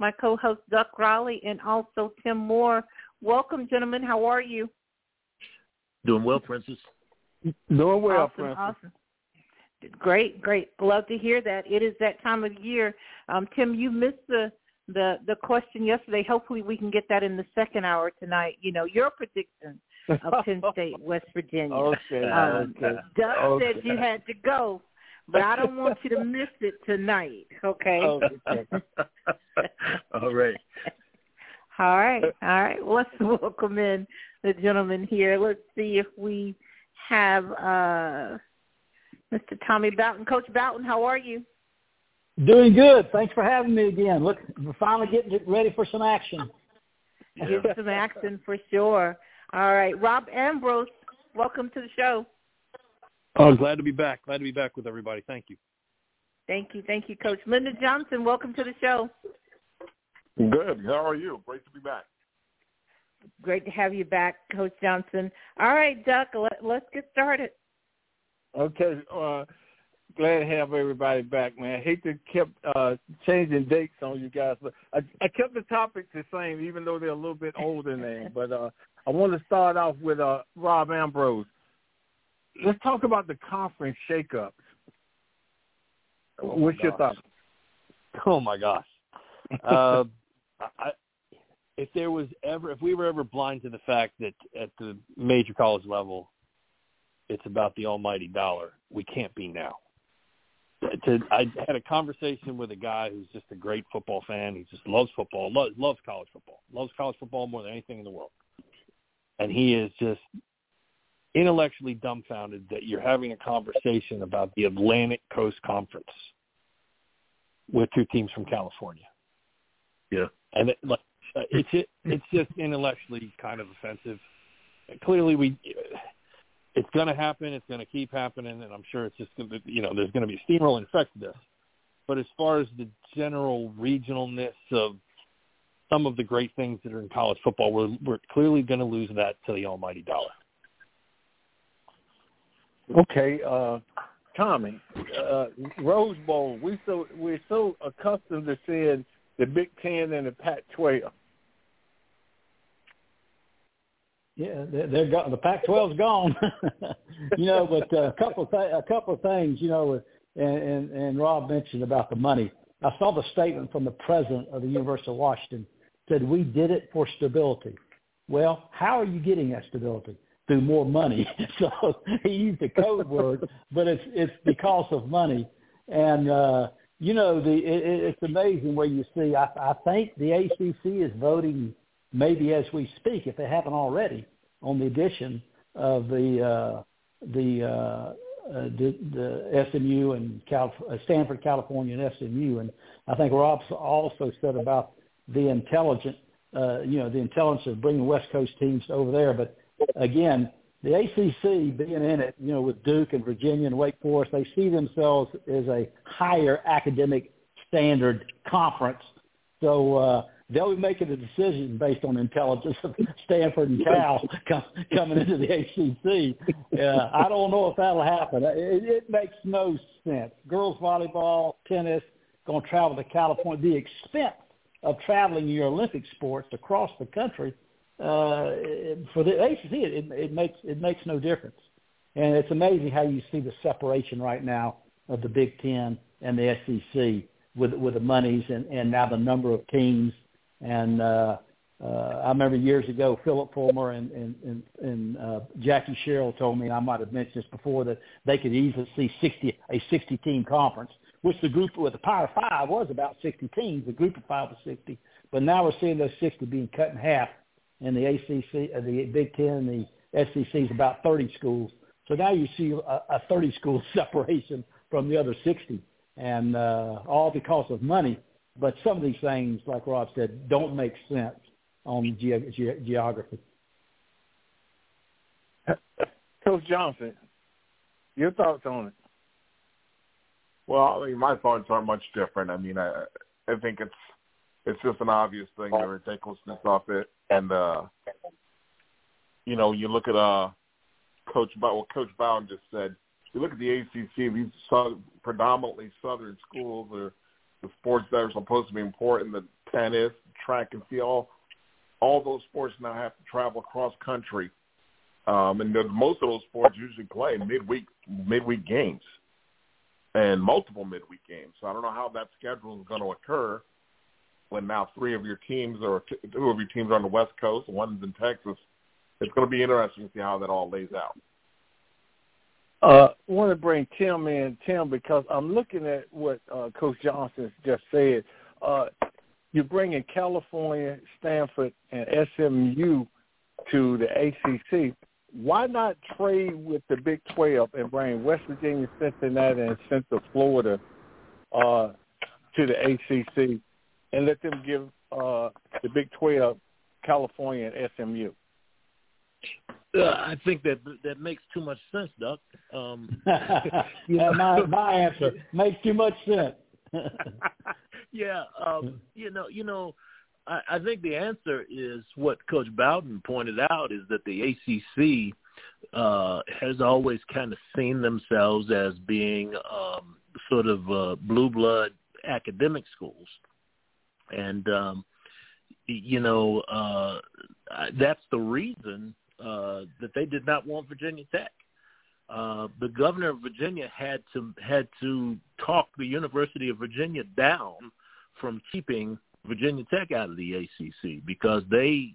my co-host Duck Riley, and also Tim Moore. Welcome, gentlemen. How are you? Doing well, Princess. Doing well, awesome, Princess. Awesome. Great, great. Love to hear that. It is that time of year. Um, Tim, you missed the the the question yesterday. Hopefully, we can get that in the second hour tonight. You know, your prediction of Penn State, West Virginia. Okay. Um, okay. Doug okay. said you had to go, but I don't want you to miss it tonight. Okay. Okay. All right. All right. All right. Well, let's welcome in the gentleman here. Let's see if we have uh, Mr. Tommy Bowden. Coach Bowden, how are you? Doing good. Thanks for having me again. Look, we're finally getting ready for some action. Give some action for sure. All right. Rob Ambrose, welcome to the show. Oh, glad to be back. Glad to be back with everybody. Thank you. Thank you. Thank you, Coach. Linda Johnson, welcome to the show. Good. How are you? Great to be back. Great to have you back, Coach Johnson. All right, Duck, let, let's get started. Okay. Uh, glad to have everybody back, man. I hate to keep uh, changing dates on you guys, but I, I kept the topics the same, even though they're a little bit older now. But uh, I want to start off with uh, Rob Ambrose. Let's talk about the conference shakeups. Oh, What's your gosh. thoughts? Oh my gosh. Uh, I, if there was ever, if we were ever blind to the fact that at the major college level, it's about the almighty dollar, we can't be now. To, I had a conversation with a guy who's just a great football fan. He just loves football, loves, loves college football, loves college football more than anything in the world. And he is just intellectually dumbfounded that you're having a conversation about the Atlantic Coast Conference with two teams from California. Yeah. And it, like, uh, it's it, it's just intellectually kind of offensive. Clearly, we it's going to happen. It's going to keep happening, and I'm sure it's just going to you know there's going to be a steamroll effect to this. But as far as the general regionalness of some of the great things that are in college football, we're we're clearly going to lose that to the almighty dollar. Okay, uh, Tommy, uh, Rose Bowl. We so we're so accustomed to seeing the Big Ten and the Pac-12. Yeah, they're, gone. The Pac-12's gone. you know, but uh, a couple of th- a couple of things. You know, and, and and Rob mentioned about the money. I saw the statement from the president of the University of Washington said we did it for stability. Well, how are you getting that stability? Through more money. so he used a code word, but it's it's because of money. And uh, you know, the it, it's amazing where you see. I, I think the ACC is voting maybe as we speak, if they haven't already, on the addition of the uh, the, uh, uh, the the SMU and Cal- uh, Stanford, California, and SMU. And I think Rob also said about the intelligent, uh, you know, the intelligence of bringing West Coast teams over there. But again, the ACC being in it, you know, with Duke and Virginia and Wake Forest, they see themselves as a higher academic standard conference. So uh, they'll be making a decision based on intelligence of Stanford and Cal com- coming into the ACC. Uh, I don't know if that'll happen. It, it makes no sense. Girls volleyball, tennis, going to travel to California. The expense of traveling your Olympic sports across the country uh, for the ACC, it, it makes it makes no difference. And it's amazing how you see the separation right now of the Big Ten and the SEC with with the monies and, and now the number of teams. And uh, uh, I remember years ago, Phillip Fulmer and and and, and uh, Jackie Sherrill told me, and I might have mentioned this before, that they could easily see 60 a 60 team conference, which the group with the Power Five was about 60 teams. The group of five was 60, but now we're seeing those 60 being cut in half. And the ACC, uh, the Big Ten, and the SEC is about 30 schools. So now you see a, a 30 school separation from the other 60 and uh, all because of money. But some of these things, like Rob said, don't make sense. on ge- ge- geography. Coach Johnson, your thoughts on it? Well, I mean, my thoughts aren't much different. I mean, I I think it's it's just an obvious thing, the ridiculousness of it, and uh, you know, you look at uh, Coach Bow, what Coach Bowden just said. You look at the ACC; these southern, predominantly Southern schools are the sports that are supposed to be important, the tennis, track and field, all those sports now have to travel across country. Um, and the, most of those sports usually play midweek midweek games and multiple midweek games. So I don't know how that schedule is going to occur when now three of your teams or two of your teams are on the West Coast, one's in Texas. It's going to be interesting to see how that all lays out. Uh, I want to bring Tim in, Tim, because I'm looking at what uh, Coach Johnson just said. Uh, you're bringing California, Stanford, and SMU to the ACC. Why not trade with the Big 12 and bring West Virginia, Cincinnati, and Central Florida uh, to the ACC and let them give uh, the Big 12 California and SMU? Uh, I think that that makes too much sense, Doc. Um, yeah, my my answer makes too much sense. yeah, um, you know, you know, I, I think the answer is what Coach Bowden pointed out is that the ACC uh, has always kind of seen themselves as being um, sort of uh, blue blood academic schools, and um, you know uh, that's the reason uh, that they did not want Virginia Tech. Uh, the governor of Virginia had to had to talk the University of Virginia down from keeping Virginia Tech out of the ACC because they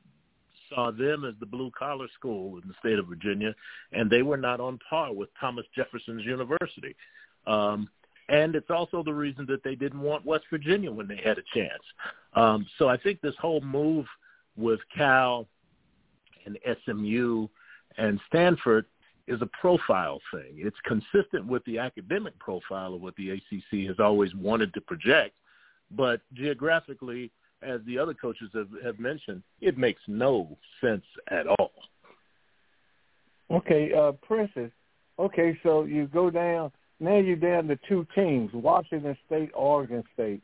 saw them as the blue collar school in the state of Virginia, and they were not on par with Thomas Jefferson's University. Um, and it's also the reason that they didn't want West Virginia when they had a chance. Um, so I think this whole move with Cal and SMU and Stanford is a profile thing. It's consistent with the academic profile of what the ACC has always wanted to project, but geographically, as the other coaches have, have mentioned, it makes no sense at all. Okay, uh, Princess. Okay, so you go down. Now you're down to two teams: Washington State, Oregon State.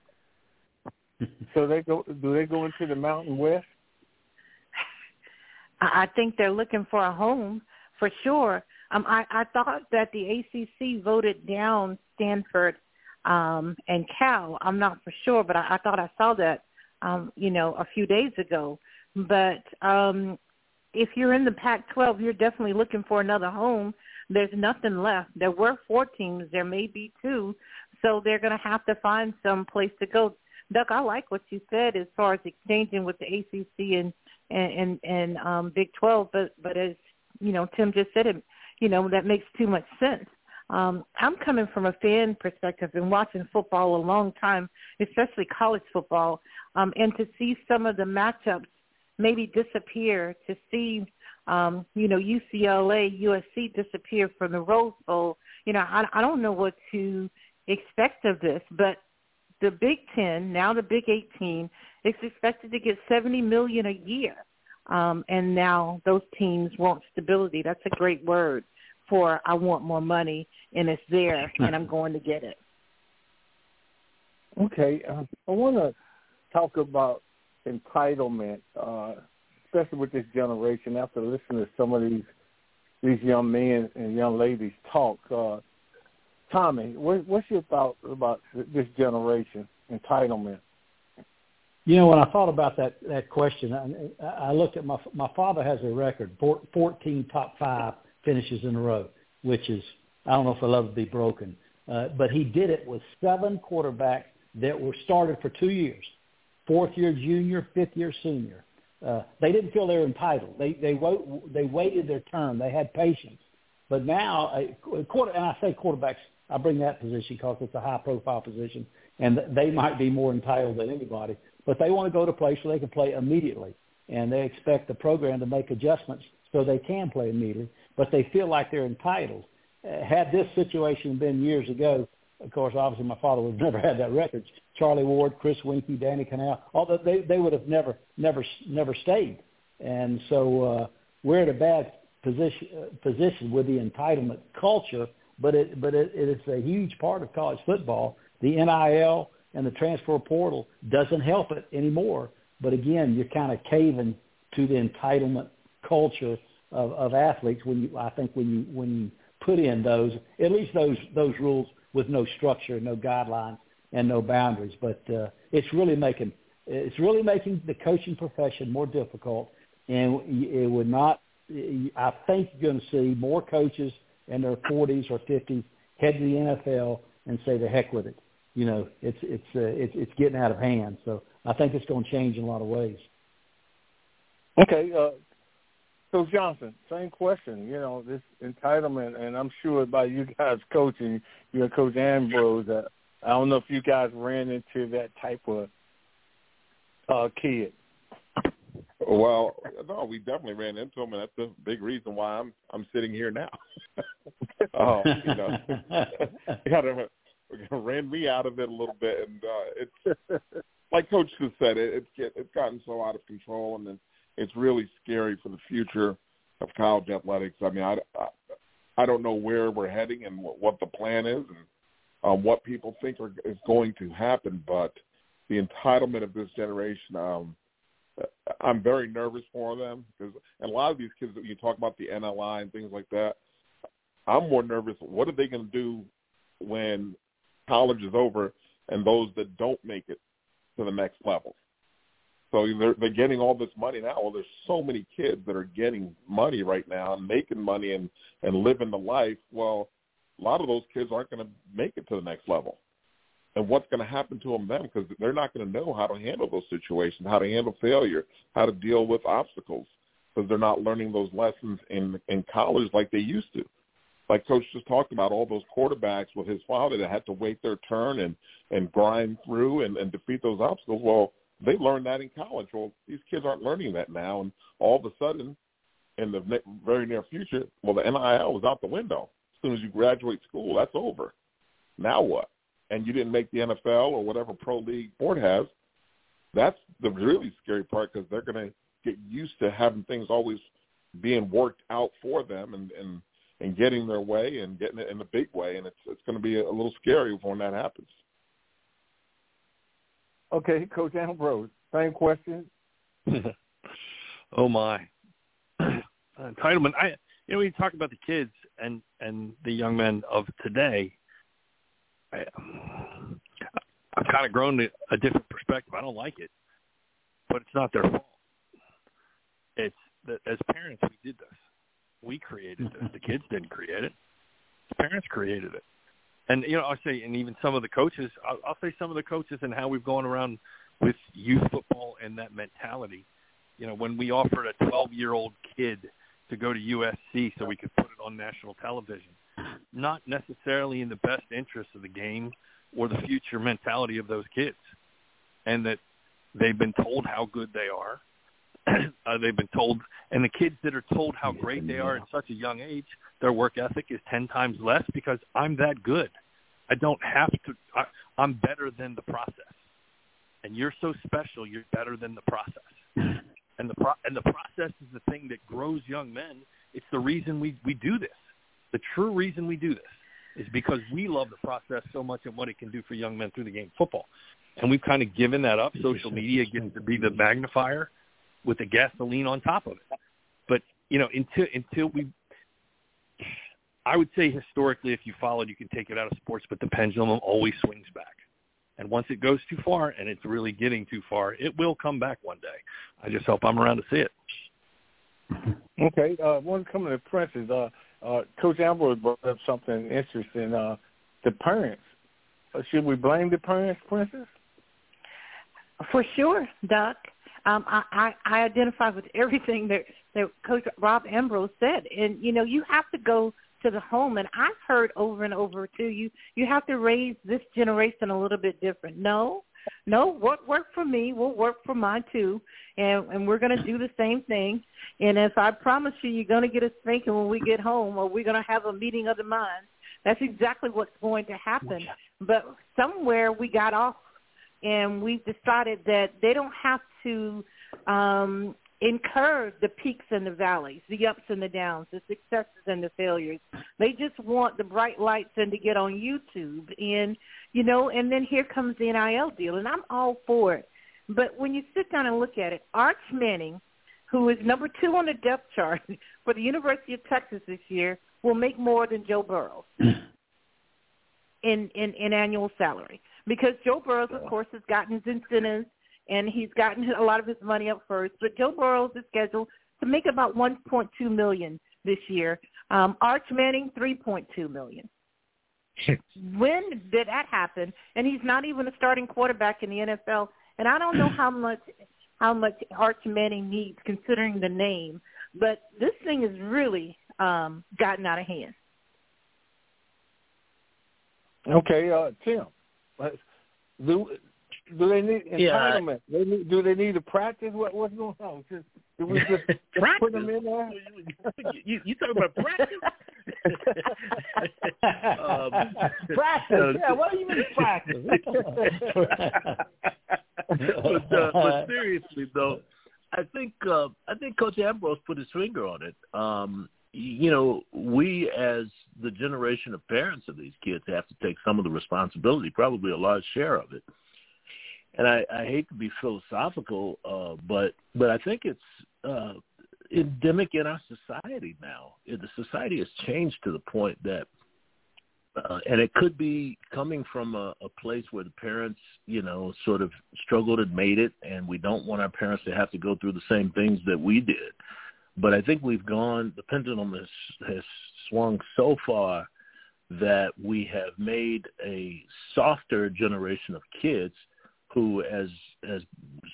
so they go. Do they go into the Mountain West? I think they're looking for a home for sure. Um, I, I thought that the ACC voted down Stanford um, and Cal. I'm not for sure, but I, I thought I saw that, um, you know, a few days ago. But um, if you're in the Pac-12, you're definitely looking for another home. There's nothing left. There were four teams. There may be two. So they're going to have to find some place to go. Doug, I like what you said as far as exchanging with the ACC and and and, and um, Big 12, but but as you know, Tim just said it. You know that makes too much sense. Um, I'm coming from a fan perspective and watching football a long time, especially college football, um, and to see some of the matchups maybe disappear, to see um, you know UCLA, USC disappear from the Rose Bowl. You know, I, I don't know what to expect of this, but the Big Ten, now the Big 18, is expected to get 70 million a year. Um, and now those teams want stability. That's a great word for I want more money, and it's there, and I'm going to get it. Okay, uh, I want to talk about entitlement, uh, especially with this generation. After listening to some of these these young men and young ladies talk, uh, Tommy, what, what's your thought about this generation entitlement? You know, when I thought about that that question, I, I looked at my my father has a record, four, 14 top five finishes in a row, which is I don't know if it'll ever be broken. Uh, but he did it with seven quarterbacks that were started for two years, fourth year junior, fifth year senior. Uh, they didn't feel they were entitled. They they they waited their turn. They had patience. But now, a quarter, and I say quarterbacks, I bring that position because it's a high profile position, and they might be more entitled than anybody but they want to go to a place where they can play immediately, and they expect the program to make adjustments so they can play immediately. But they feel like they're entitled. Uh, had this situation been years ago, of course, obviously my father would have never had that record. Charlie Ward, Chris Weinke, Danny Kanell, although they they would have never never never stayed. And so uh, we're at a bad position position with the entitlement culture, but it but it, it is a huge part of college football. The NIL and the transfer portal doesn't help it anymore. But again, you're kind of caving to the entitlement culture of, of athletes when you I think when you when you put in those at least those those rules with no structure, no guidelines, and no boundaries. But uh, it's really making it's really making the coaching profession more difficult, and it would not. I think you're going to see more coaches in their 40s or 50s head to the NFL and say the heck with it. You know, it's it's uh, it's it's getting out of hand. So I think it's going to change in a lot of ways. Okay, uh, so Johnson, same question. You know, this entitlement, and I'm sure by you guys coaching, you and Coach Ambrose, uh, I don't know if you guys ran into that type of uh, kid. Well, no, we definitely ran into him, and that's the big reason why I'm I'm sitting here now. oh, you know, kind of ran me out of it a little bit, and uh, it's like Coach just said, it, it's it's gotten so out of control, and then it's really scary for the future of college athletics. I mean, I, I, I don't know where we're heading and what, what the plan is and um, what people think are, is going to happen, but the entitlement of this generation, um, I'm very nervous for them because and a lot of these kids that you talk about the NLI and things like that, I'm more nervous. What are they going to do when college is over and those that don't make it to the next level? So they're they're getting all this money now. Well, there's so many kids that are getting money right now and making money and and living the life. Well, a lot of those kids aren't going to make it to the next level. And what's going to happen to them then? Because they're not going to know how to handle those situations, how to handle failure, how to deal with obstacles, because they're not learning those lessons in in college like they used to. Like Coach just talked about, all those quarterbacks with his father that had to wait their turn and and grind through and, and defeat those obstacles. Well, they learned that in college. Well, these kids aren't learning that now, and all of a sudden, in the very near future, well, the NIL is out the window. As soon as you graduate school, that's over. Now what? And you didn't make the NFL or whatever pro league board has. That's the really scary part because they're going to get used to having things always being worked out for them and and and getting their way and getting it in the big way, and it's it's going to be a little scary when that happens. Okay, Coach Ambrose, same question. oh my, entitlement. I you know when you talk about the kids and and the young men of today, I, I've kind of grown a different perspective. I don't like it, but it's not their fault. It's that as parents we did this. We created this. The kids didn't create it. The parents created it and you know I'll say, and even some of the coaches, I'll, I'll say some of the coaches and how we've gone around with youth football and that mentality. You know, when we offered a 12-year-old kid to go to USC so we could put it on national television, not necessarily in the best interest of the game or the future mentality of those kids, and that they've been told how good they are. uh, they've been told, and the kids that are told how great they are at such a young age, their work ethic is 10 times less because I'm that good. I don't have to, I, I'm better than the process. And you're so special, you're better than the process. And the pro- and the process is the thing that grows young men. It's the reason we we do this. The true reason we do this is because we love the process so much and what it can do for young men through the game of football. And we've kind of given that up. Social media gets to be the magnifier with the gasoline on top of it. But you know, until until we I would say historically, if you followed, you can take it out of sports, but the pendulum always swings back. And once it goes too far, and it's really getting too far, it will come back one day. I just hope I'm around to see it. Okay, uh, one coming to Princess. Uh, uh, Coach Ambrose brought up something interesting. Uh, the parents. Uh, should we blame the parents, Princess? For sure, Doc. Um, I, I, I identify with everything that, that Coach Rob Ambrose said. And, you know, you have to go to the home. And I've heard over and over too, you you have to raise this generation a little bit different. No, no, what worked for me will work for mine too, and and we're going to do the same thing. And if I promise you, you're going to get a spanking when we get home, or we're going to have a meeting of the minds. That's exactly what's going to happen. but somewhere we got off, and we decided that they don't have to um, incur the peaks and the valleys, the ups and the downs, the successes and the failures. They just want the bright lights and to get on YouTube. And, you know, and then here comes the NIL deal. And I'm all for it. But when you sit down and look at it, Arch Manning, who is number two on the depth chart for the University of Texas this year, will make more than Joe Burrow in, in, in annual salary. Because Joe Burrows, of course, has gotten his incentives and he's gotten a lot of his money up first. But Joe Burrows is scheduled to make about 1.2 million this year. Um, Arch Manning, 3.2 million. when did that happen? And he's not even a starting quarterback in the NFL. And I don't know how much how much Arch Manning needs, considering the name. But this thing has really um, gotten out of hand. Okay, uh, Tim, do do they need entitlement? Yeah. They need, do they need to practice? What what's going on? Just, do we just put them in there? you you talking about practice? um, practice? yeah. What do you mean practice? but, uh, but seriously though, I think uh, I think Coach Ambrose put his finger on it. Um, you know, we as the generation of parents of these kids have to take some of the responsibility, probably a large share of it and I, I hate to be philosophical, uh, but but I think it's uh, endemic in our society now. The society has changed to the point that, uh, and it could be coming from a, a place where the parents, you know, sort of struggled and made it, and we don't want our parents to have to go through the same things that we did. But I think we've gone. The pendulum has has swung so far that we have made a softer generation of kids who, as as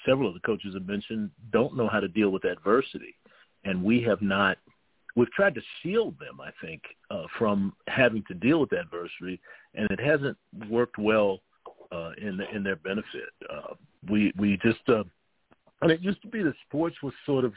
several of the coaches have mentioned, don't know how to deal with adversity, and we have not. We've tried to shield them, I think, uh, from having to deal with adversity, and it hasn't worked well uh, in in their benefit. Uh, we we just, uh, and it used to be that sports was sort of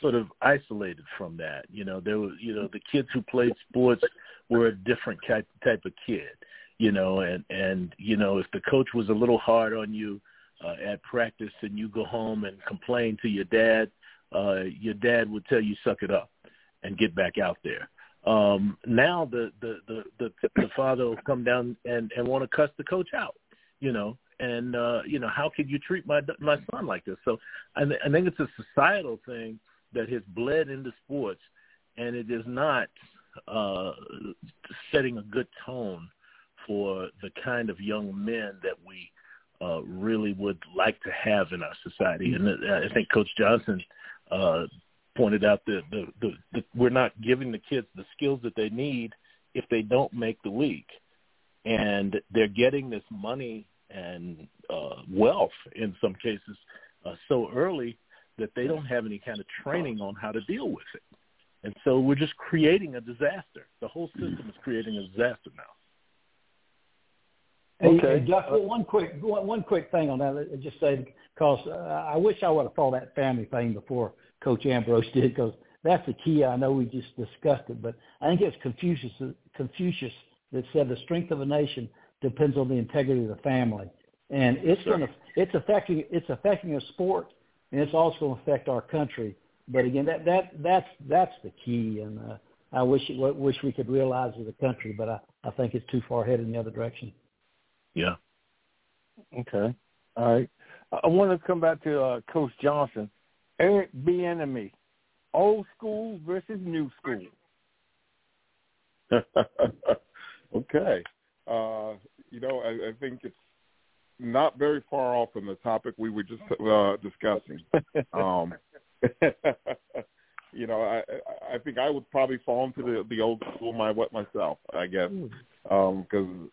sort of isolated from that. You know, there was you know the kids who played sports were a different type type of kid you know, and and you know if the coach was a little hard on you uh, at practice and you go home and complain to your dad, uh, your dad would tell you suck it up and get back out there. Um, now the, the the the the father will come down and and want to cuss the coach out, you know, and uh, you know how could you treat my my son like this? So I, th- I think it's a societal thing that has bled into sports, and it is not uh, setting a good tone for the kind of young men that we uh, really would like to have in our society. And I think Coach Johnson uh, pointed out that the, the, the, we're not giving the kids the skills that they need if they don't make the league. And they're getting this money and uh, wealth in some cases uh, so early that they don't have any kind of training on how to deal with it. And so we're just creating a disaster. The whole system is creating a disaster now. Okay. Hey, Duck, one quick one, one quick thing on that. Just say because uh, I wish I would have thought that family thing before Coach Ambrose did because that's the key. I know we just discussed it, but I think it's Confucius Confucius that said the strength of a nation depends on the integrity of the family, and it's sure. going to it's affecting it's affecting a sport, and it's also going to affect our country. But again, that that that's that's the key, and uh, I wish it, wish we could realize as a country, but I I think it's too far ahead in the other direction. Yeah. Okay. All right. I want to come back to uh, Coach Johnson. Eric Bieniemy, old school versus new school. okay. Uh, you know, I, I think it's not very far off from the topic we were just uh, discussing. um, you know, I I think I would probably fall into the the old school my what myself. I guess because um,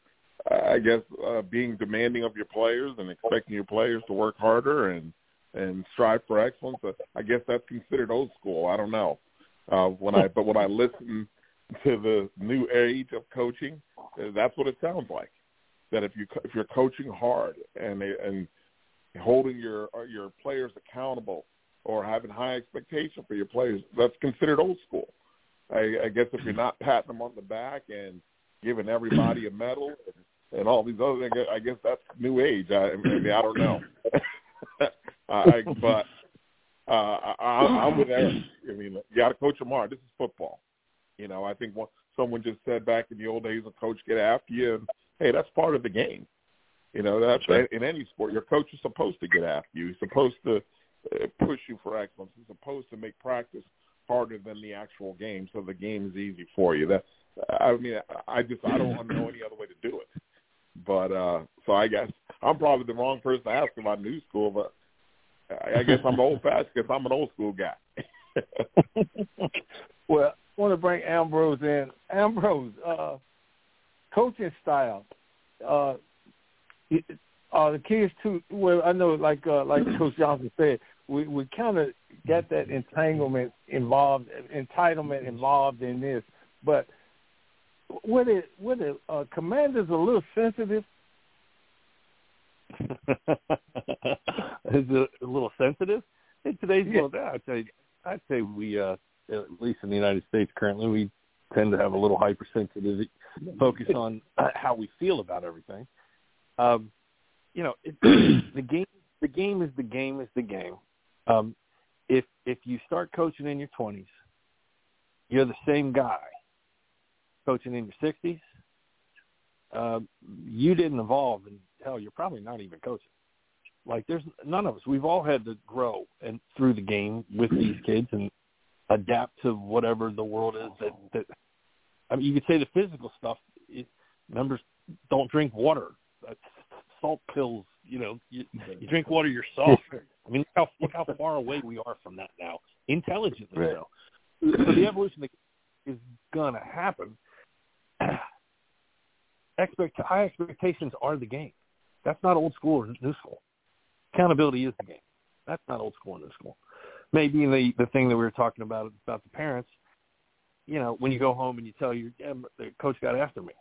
I guess uh, being demanding of your players and expecting your players to work harder and and strive for excellence. Uh, I guess that's considered old school. I don't know. Uh, when I but when I listen to the new age of coaching, uh, that's what it sounds like. That if you if you're coaching hard and and holding your uh, your players accountable or having high expectation for your players, that's considered old school. I, I guess if you're not patting them on the back and giving everybody a medal and and all these other things. I guess that's new age. I, I mean, I don't know. I, but uh, I, I'm with Eric. I mean, you got to coach them hard. This is football. You know, I think one, someone just said back in the old days, a coach get after you, and hey, that's part of the game. You know, that's, that's right. in any sport. Your coach is supposed to get after you. He's supposed to uh, push you for excellence. He's supposed to make practice harder than the actual game, so the game is easy for you. That I mean, I just I don't want to know any other way to do it. But uh so I guess I'm probably the wrong person to ask about new school, but I guess I'm old fashioned because I'm an old school guy. well, I want to bring Ambrose in. Ambrose, uh, coaching style. Uh, uh, the kids too. Well, I know, like uh, like Coach Johnson said, we we kind of got that entanglement involved, entitlement involved in this. But were the were the uh, commanders a little sensitive? Is it a little sensitive in today's yeah. world? I'd say I'd say we, uh, at least in the United States currently, we tend to have a little hypersensitive focus on how we feel about everything. Um, you know, it, the game the game is the game is the game. Um, if if you start coaching in your twenties, you're the same guy coaching in your sixties. Uh, you didn't evolve, and hell, you're probably not even coaching. Like there's none of us. We've all had to grow and through the game with these kids and adapt to whatever the world is that that. I mean, you could say the physical stuff. It, members don't drink water. That's salt pills. You know, you, you drink water, you're soft. I mean, look how look how far away we are from that now, intelligently right. so. So the evolution is gonna happen. Expect high expectations are the game. That's not old school or new school. Accountability is the game. That's not old school or new school. Maybe the the thing that we were talking about about the parents. You know, when you go home and you tell your yeah, the coach got after me.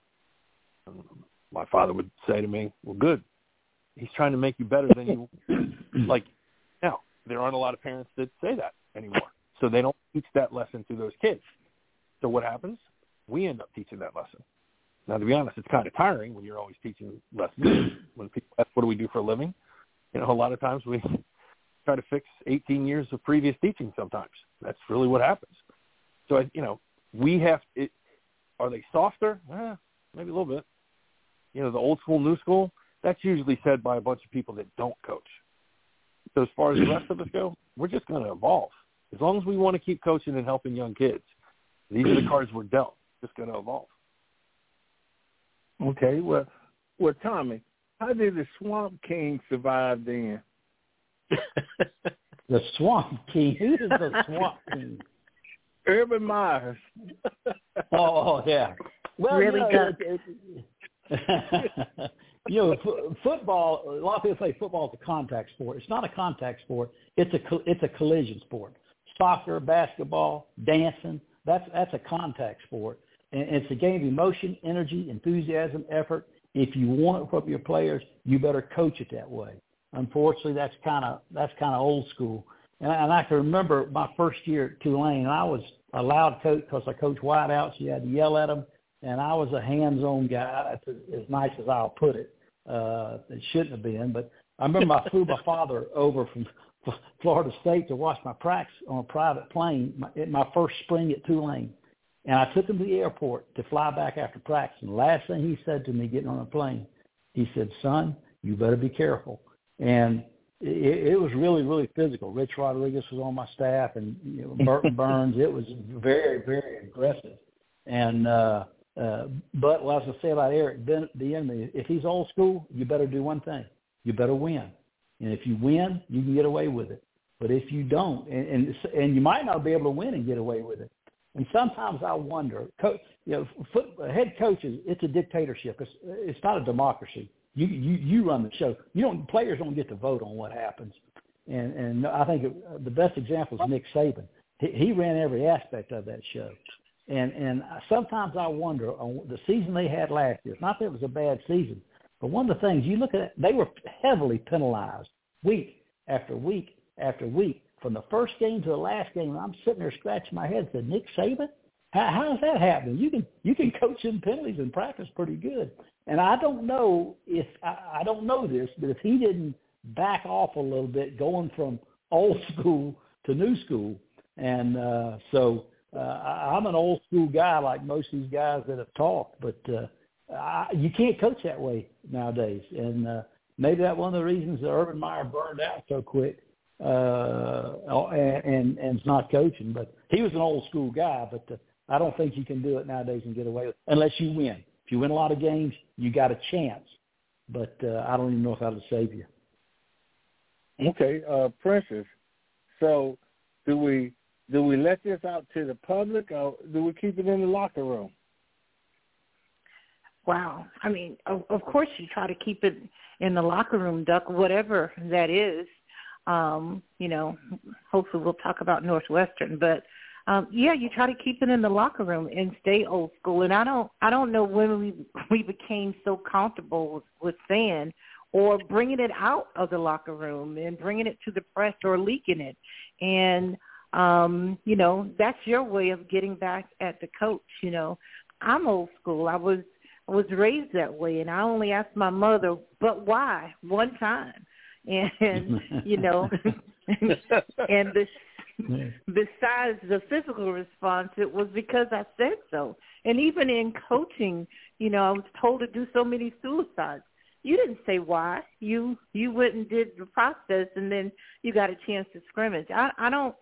Um, my father would say to me, "Well, good he's trying to make you better than you like now there aren't a lot of parents that say that anymore so they don't teach that lesson to those kids so what happens we end up teaching that lesson now to be honest it's kind of tiring when you're always teaching lessons when people ask what do we do for a living you know a lot of times we try to fix 18 years of previous teaching sometimes that's really what happens so I, you know we have it are they softer eh, maybe a little bit you know the old school new school that's usually said by a bunch of people that don't coach. So as far as the rest of us go, we're just going to evolve. As long as we want to keep coaching and helping young kids, these are the cards we're dealt. Just going to evolve. Okay, well, well, Tommy, how did the Swamp King survive then? the Swamp King. Who is the Swamp King? Urban Myers. oh, oh, yeah. Well, really you know, good. you know, f- football. A lot of people say football is a contact sport. It's not a contact sport. It's a it's a collision sport. Soccer, basketball, dancing. That's that's a contact sport, and it's a game of emotion, energy, enthusiasm, effort. If you want it from your players, you better coach it that way. Unfortunately, that's kind of that's kind of old school. And I, and I can remember my first year at Tulane, I was a loud coach because I coached wideouts. So You had to yell at them and I was a hands-on guy. That's as nice as I'll put it. Uh, it shouldn't have been, but I remember I flew my father over from Florida State to watch my practice on a private plane my, my first spring at Tulane, and I took him to the airport to fly back after practice. And the last thing he said to me getting on a plane, he said, "Son, you better be careful." And it, it was really, really physical. Rich Rodriguez was on my staff, and you know, Burton Burns. It was very, very aggressive. And uh, uh, but as I say about Eric Bieniemy, if he's old school, you better do one thing: you better win. And if you win, you can get away with it. But if you don't, and and, and you might not be able to win and get away with it. And sometimes I wonder, co- you know, foot, head coaches, it's a dictatorship. It's it's not a democracy. You you you run the show. You don't players don't get to vote on what happens. And and I think it, the best example is Nick Saban. He, he ran every aspect of that show. And and sometimes I wonder on the season they had last year. Not that it was a bad season, but one of the things you look at, they were heavily penalized week after week after week from the first game to the last game. I'm sitting there scratching my head. Said Nick Saban, How, how's that happening? You can you can coach in penalties and practice pretty good. And I don't know if I, I don't know this, but if he didn't back off a little bit, going from old school to new school, and uh, so uh, I, I'm an old school guy like most of these guys that have talked, but uh, I, you can't coach that way nowadays, and uh, maybe that's one of the reasons that Urban Meyer burned out so quick uh, and, and and it's not coaching. But he was an old school guy, but uh, I don't think you can do it nowadays and get away with it unless you win. If you win a lot of games, you got a chance. But uh, I don't even know if that'll save you. Okay, uh, Princess. So, do we do we let this out to the public, or do we keep it in the locker room? Wow. I mean, of, of course you try to keep it in the locker room, Duck, whatever that is. Um, you know, hopefully we'll talk about Northwestern, but um, yeah, you try to keep it in the locker room and stay old school. And I don't, I don't know when we we became so comfortable with, with saying or bringing it out of the locker room and bringing it to the press or leaking it. And um, you know, that's your way of getting back at the coach. You know, I'm old school. I was I was raised that way, and I only asked my mother, "But why?" one time, and you know, and the besides the physical response, it was because I said so. And even in coaching, you know, I was told to do so many suicides. You didn't say why. You you went and did the process, and then you got a chance to scrimmage. I I don't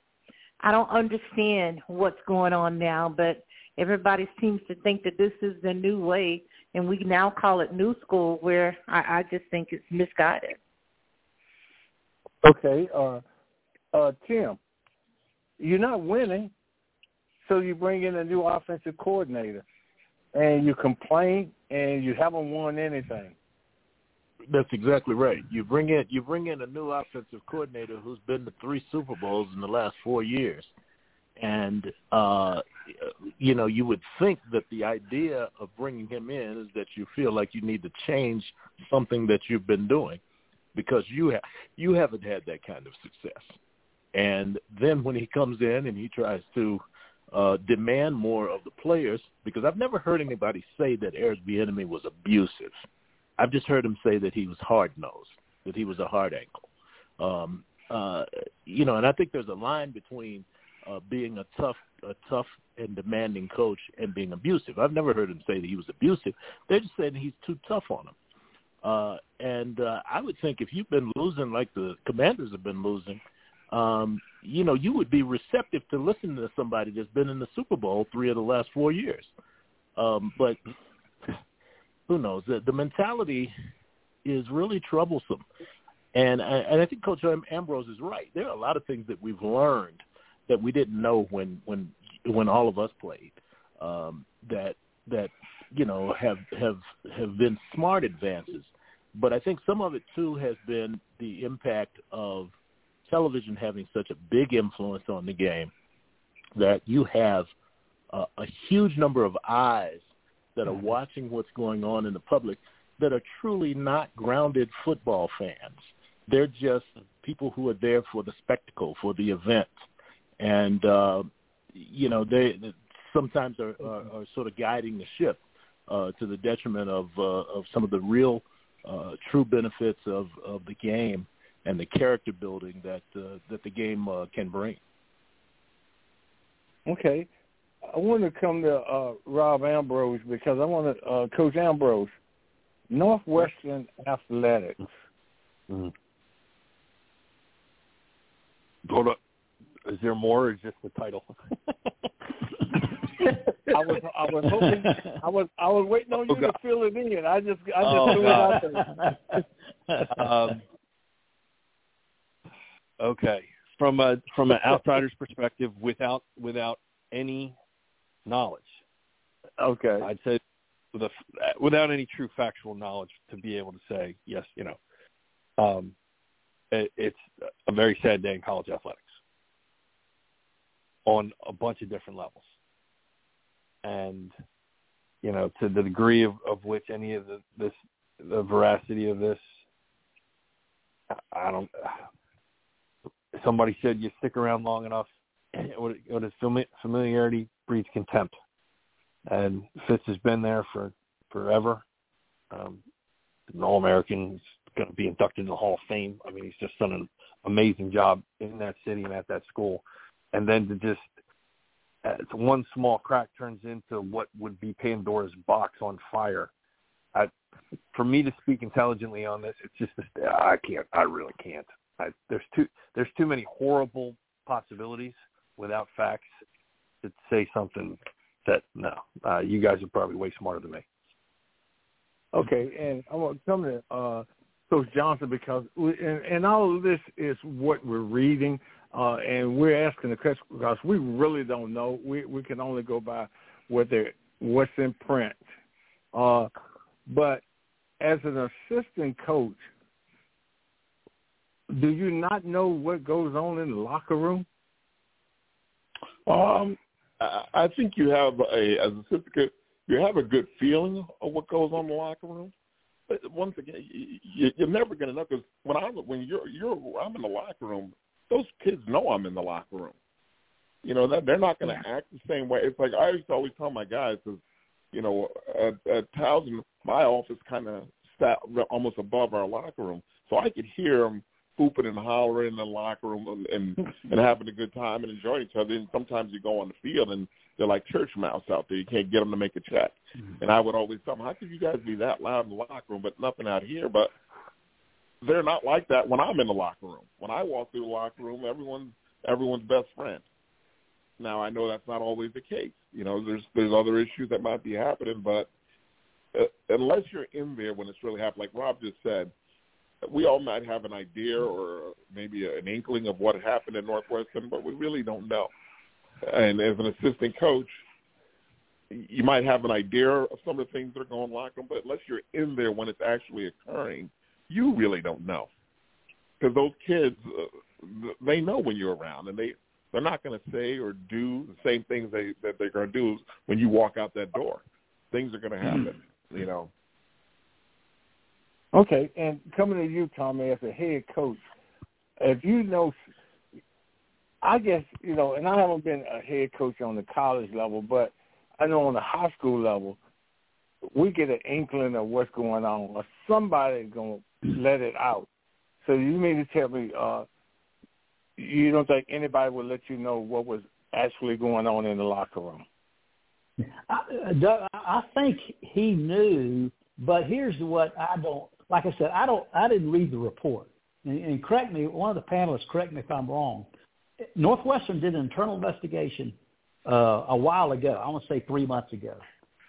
I don't understand what's going on now, but everybody seems to think that this is the new way, and we now call it new school, where I, I just think it's misguided. Okay, uh, uh, Tim, you're not winning, so you bring in a new offensive coordinator, and you complain, and you haven't won anything. That's exactly right. You bring in you bring in a new offensive coordinator who's been to three Super Bowls in the last four years, and uh, you know you would think that the idea of bringing him in is that you feel like you need to change something that you've been doing because you ha- you haven't had that kind of success. And then when he comes in and he tries to uh, demand more of the players, because I've never heard anybody say that Eric Bieniemy was abusive. I've just heard him say that he was hard nosed, that he was a hard ankle. Um, uh, you know, and I think there's a line between uh, being a tough, a tough and demanding coach and being abusive. I've never heard him say that he was abusive. They're just saying he's too tough on him. Uh, and uh, I would think if you've been losing like the Commanders have been losing, um, you know, you would be receptive to listening to somebody that's been in the Super Bowl three of the last four years. Um, but who knows? The, the mentality is really troublesome. And I, and I think Coach Ambrose is right. There are a lot of things that we've learned that we didn't know when when when all of us played. Um, that that you know have have have been smart advances, but I think some of it too has been the impact of television having such a big influence on the game that you have uh, a huge number of eyes that are watching what's going on in the public that are truly not grounded football fans. They're just people who are there for the spectacle, for the event, and uh, you know they sometimes are, are, are sort of guiding the ship uh, to the detriment of uh, of some of the real uh, true benefits of, of the game and the character building that uh, that the game uh, can bring. Okay, I want to come to uh, Rob Ambrose because I want to uh, Coach Ambrose, Northwestern Athletics. Mm-hmm. Hold up. Is there more, or just the title? I was I was hoping I was I was waiting on you oh, to fill it in. I just I just oh, threw God. it out there. um, okay, from a from an outsider's perspective, without without any knowledge. Okay. I'd say with a, without any true factual knowledge to be able to say yes, you know, um, it, it's a very sad day in college athletics on a bunch of different levels, and you know, to the degree of, of which any of the this the veracity of this, I, don't. Somebody said you stick around long enough, what is familiarity breeds contempt. And Fitz has been there for forever. Um, an All-American. He's going to be inducted in the Hall of Fame. I mean, he's just done an amazing job in that city and at that school. And then to just uh, one small crack turns into what would be Pandora's box on fire. I, for me to speak intelligently on this, it's just I can't. I really can't. I, there's too there's too many horrible possibilities without facts to say something that no. Uh, you guys are probably way smarter than me. Okay, and I want to come to uh, Coach Johnson because and, and all of this is what we're reading, uh, and we're asking the question because we really don't know. We we can only go by what they what's in print. Uh, but as an assistant coach, do you not know what goes on in the locker room? Um, I think you have a as a assistant you have a good feeling of what goes on in the locker room. But once again, you, you're never going to know because when I when you're you're I'm in the locker room, those kids know I'm in the locker room. You know that they're not going to act the same way. It's like I used to always tell my guys, because you know, at, at Towson, my office kind of sat almost above our locker room, so I could hear them hooping and hollering in the locker room and and, and having a good time and enjoying each other. And sometimes you go on the field and they're like church mouse out there. You can't get them to make a check. Mm-hmm. And I would always tell them, how could you guys be that loud in the locker room, but nothing out here? But they're not like that when I'm in the locker room. When I walk through the locker room, everyone's everyone's best friend. Now I know that's not always the case. You know, there's there's other issues that might be happening, but uh, unless you're in there when it's really happening, like Rob just said, we all might have an idea or maybe an inkling of what happened in Northwestern, but we really don't know. And as an assistant coach, you might have an idea of some of the things that are going on, but unless you're in there when it's actually occurring, you really don't know. Because those kids, uh, they know when you're around, and they they're not going to say or do the same things they that they're going to do when you walk out that door. Things are going to happen, you know. Okay, and coming to you, Tommy, as a head coach, if you know, I guess you know, and I haven't been a head coach on the college level, but I know on the high school level, we get an inkling of what's going on, or somebody's gonna let it out. So you mean to tell me uh, you don't think anybody would let you know what was actually going on in the locker room? I, I think he knew, but here's what I don't like I said, I don't, I didn't read the report. And, and correct me, one of the panelists, correct me if I'm wrong. Northwestern did an internal investigation uh, a while ago. I want to say three months ago,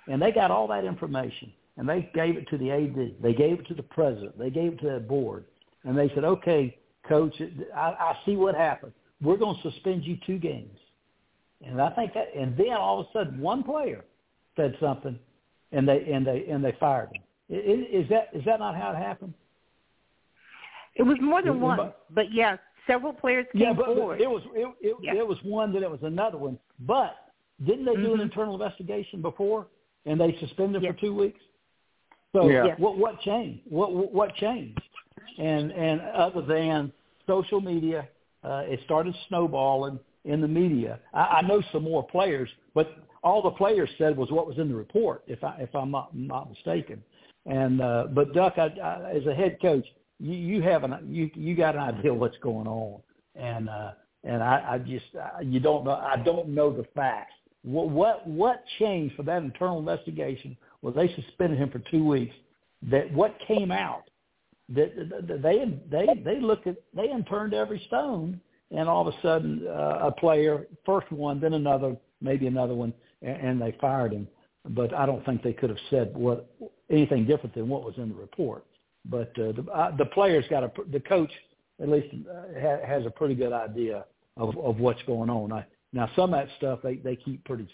and they got all that information and they gave it to the AD. They gave it to the president. They gave it to the board, and they said, "Okay, coach, I, I see what happened. We're going to suspend you two games." And I think that, and then all of a sudden, one player said something, and they and they and they fired him. Is that is that not how it happened? It was more than one, but yes, several players came yeah, but, forward. It was it, it, yeah. it was one, then it was another one. But didn't they do mm-hmm. an internal investigation before, and they suspended yes. for two weeks? So yeah. what what changed? What what changed? And and other than social media, uh, it started snowballing in the media. I, I know some more players, but all the players said was what was in the report, if I if I'm not not mistaken. And uh, but Duck, I, I, as a head coach, you you have an you you got an idea what's going on, and uh, and I, I just I, you don't know I don't know the facts. What what what changed for that internal investigation? Well, they suspended him for two weeks. That what came out that they they they looked at they unturned every stone, and all of a sudden uh, a player, first one, then another, maybe another one, and, and they fired him. But I don't think they could have said what anything different than what was in the report. But uh, the uh, the players got a the coach at least uh, ha, has a pretty good idea of of what's going on. I, now some of that stuff they they keep pretty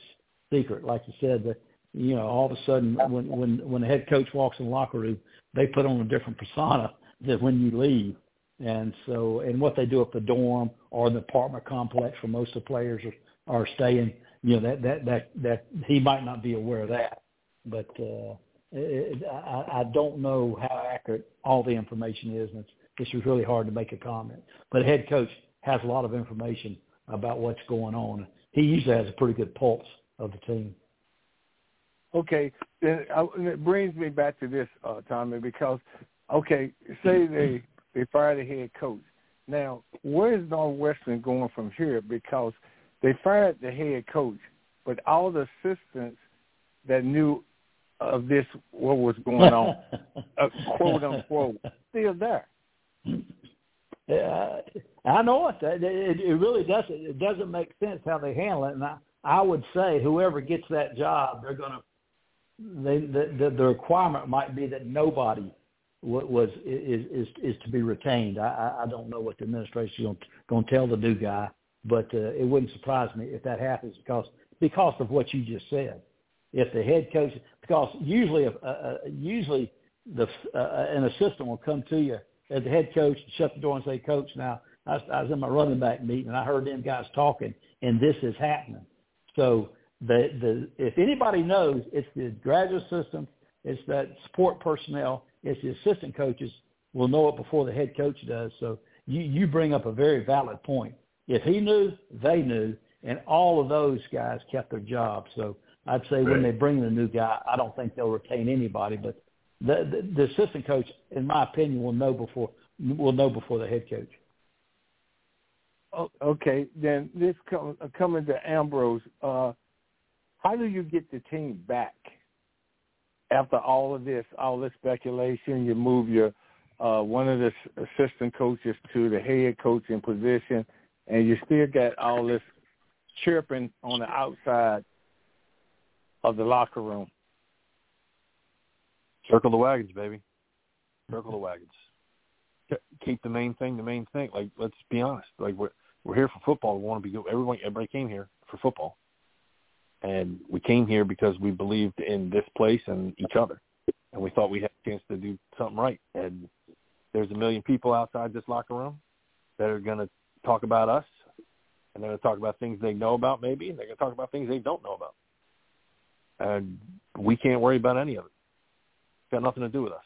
secret, like you said. That you know all of a sudden when when when the head coach walks in the locker room, they put on a different persona than when you leave. And so, and what they do at the dorm or the apartment complex where most of the players are, are staying, you know, that, that, that, that he might not be aware of that. But, uh, it, I, I don't know how accurate all the information is, and it's, it's really hard to make a comment. But a head coach has a lot of information about what's going on. He usually has a pretty good pulse of the team. Okay, then it brings me back to this, uh, Tommy, because okay, say they they fire the head coach. Now, where is Northwestern going from here? Because they fired the head coach, but all the assistants that knew of this, what was going on, uh, quote unquote, still there. Yeah, I know it. it. It really doesn't. It doesn't make sense how they handle it. And I, I would say whoever gets that job, they're going to. They, the, the requirement might be that nobody was is is is to be retained. I I don't know what the administration is going to tell the new guy, but uh, it wouldn't surprise me if that happens because because of what you just said. If the head coach, because usually uh, uh, usually the uh, an assistant will come to you as the head coach and shut the door and say, Coach, now I, I was in my running back meeting and I heard them guys talking, and this is happening. So the the if anybody knows, it's the graduate system, it's that support personnel, it's the assistant coaches will know it before the head coach does. So you you bring up a very valid point. If he knew, they knew, and all of those guys kept their jobs. So I'd say right. when they bring in a new guy, I don't think they'll retain anybody, but the, the the assistant coach, in my opinion, will know before will know before the head coach. Okay, then this come, coming to Ambrose, uh, how do you get the team back after all of this, all this speculation? You move your uh, one of the assistant coaches to the head coaching position, and you still got all this chirping on the outside of the locker room. Circle the wagons, baby. Circle the wagons. Keep the main thing the main thing. Like, let's be honest. Like, we're we're here for football. We want to be good. Everyone, everybody came here for football, and we came here because we believed in this place and each other, and we thought we had a chance to do something right. And there's a million people outside this locker room that are going to talk about us, and they're going to talk about things they know about maybe, and they're going to talk about things they don't know about. And we can't worry about any of it. It's got nothing to do with us.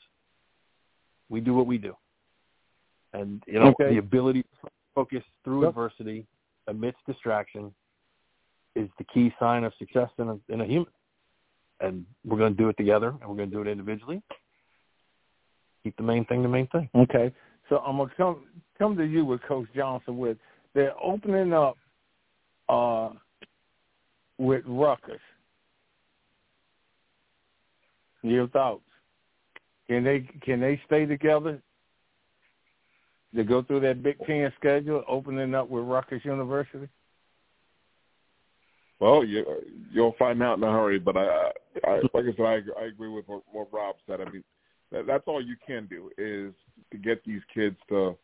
We do what we do. And, you know, okay. the ability to focus through yep. adversity amidst distraction is the key sign of success in a, in a human. And we're going to do it together, and we're going to do it individually. Keep the main thing the main thing. Okay. So I'm going to come come to you with Coach Johnson with they're opening up uh, with Rutgers. Your thoughts? Can they can they stay together? To go through that Big Ten schedule, opening up with Rutgers University. Well, you you'll find out in a hurry. But I, I like I said, I, I agree with what, what Rob said. I mean, that, that's all you can do is to get these kids to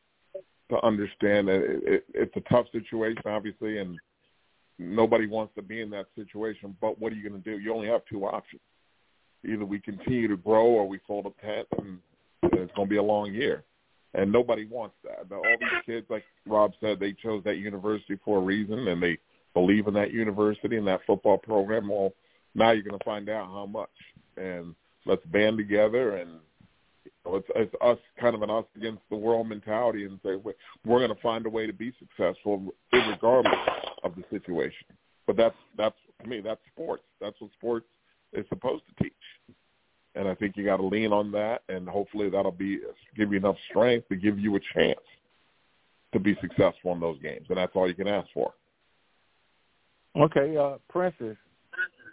to understand that it, it, it's a tough situation, obviously, and nobody wants to be in that situation. But what are you going to do? You only have two options: either we continue to grow or we fold a tent, and it's going to be a long year. And nobody wants that. All these kids, like Rob said, they chose that university for a reason, and they believe in that university and that football program. Well, now you're going to find out how much. And let's band together and you know, it's, it's us kind of an us against the world mentality and say we're, going to find a way to be successful regardless of the situation. But that's that's to me that's sports. That's what sports is supposed to teach. And I think you got to lean on that, and hopefully that'll be give you enough strength to give you a chance to be successful in those games, and that's all you can ask for. Okay, uh, Princess,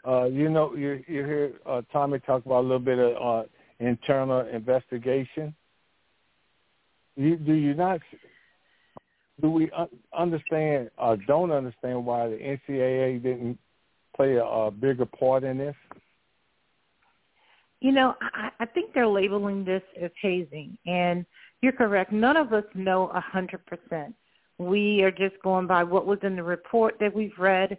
uh, you know you you hear uh, Tommy talk about a little bit of uh, internal investigation. You, do you not? Do we understand or don't understand why the NCAA didn't play a, a bigger part in this? You know, I, I think they're labeling this as hazing, and you're correct. None of us know a hundred percent. We are just going by what was in the report that we've read